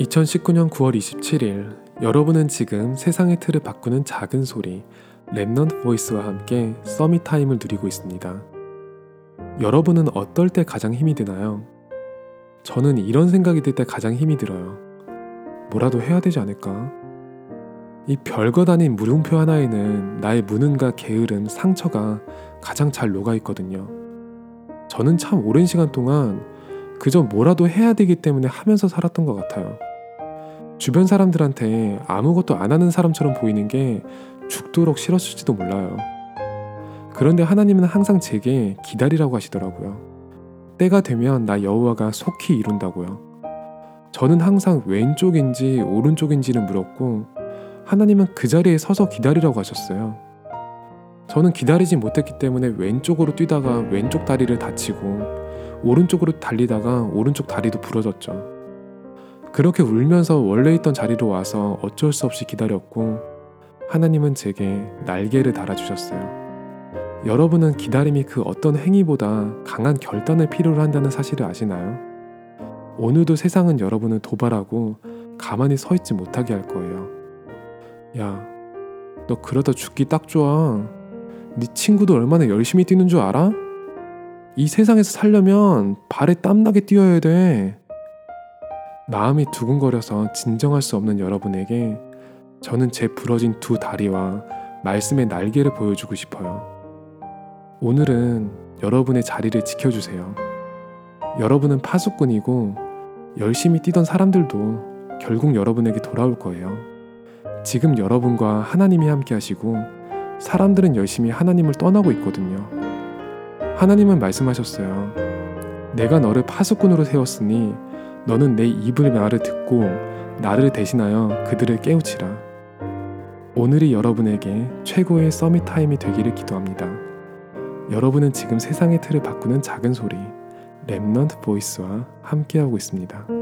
2019년 9월 27일 여러분은 지금 세상의 틀을 바꾸는 작은 소리 Remnant Voice와 함께 Summit Time을 누리고 있습니다. 여러분은 어떨 때 가장 힘이 드나요? 저는 이런 생각이 들 때 가장 힘이 들어요. 뭐라도 해야 되지 않을까? 이 별것 아닌 물음표 하나에는 나의 무능과 게으름, 상처가 가장 잘 녹아 있거든요. 저는 참 오랜 시간 동안 그저 뭐라도 해야 되기 때문에 하면서 살았던 것 같아요. 주변 사람들한테 아무것도 안 하는 사람처럼 보이는 게 죽도록 싫었을지도 몰라요. 그런데 하나님은 항상 제게 기다리라고 하시더라고요. 때가 되면 나 여호와가 속히 이룬다고요. 저는 항상 왼쪽인지 오른쪽인지를 물었고 하나님은 그 자리에 서서 기다리라고 하셨어요. 저는 기다리지 못했기 때문에 왼쪽으로 뛰다가 왼쪽 다리를 다치고 오른쪽으로 달리다가 오른쪽 다리도 부러졌죠. 그렇게 울면서 원래 있던 자리로 와서 어쩔 수 없이 기다렸고 하나님은 제게 날개를 달아주셨어요. 여러분은 기다림이 그 어떤 행위보다 강한 결단을 필요로 한다는 사실을 아시나요? 오늘도 세상은 여러분을 도발하고 가만히 서 있지 못하게 할 거예요. 야, 너 그러다 죽기 딱 좋아. 네 친구도 얼마나 열심히 뛰는 줄 알아? 이 세상에서 살려면 발에 땀나게 뛰어야 돼. 마음이 두근거려서 진정할 수 없는 여러분에게 저는 제 부러진 두 다리와 말씀의 날개를 보여주고 싶어요. 오늘은 여러분의 자리를 지켜주세요. 여러분은 파수꾼이고 열심히 뛰던 사람들도 결국 여러분에게 돌아올 거예요. 지금 여러분과 하나님이 함께 하시고 사람들은 열심히 하나님을 떠나고 있거든요. 하나님은 말씀하셨어요. 내가 너를 파수꾼으로 세웠으니 너는 내 입을 말을 듣고 나를 대신하여 그들을 깨우치라. 오늘이 여러분에게 최고의 Summit Time이 되기를 기도합니다. 여러분은 지금 세상의 틀을 바꾸는 작은 소리 Remnant Voice와 함께하고 있습니다.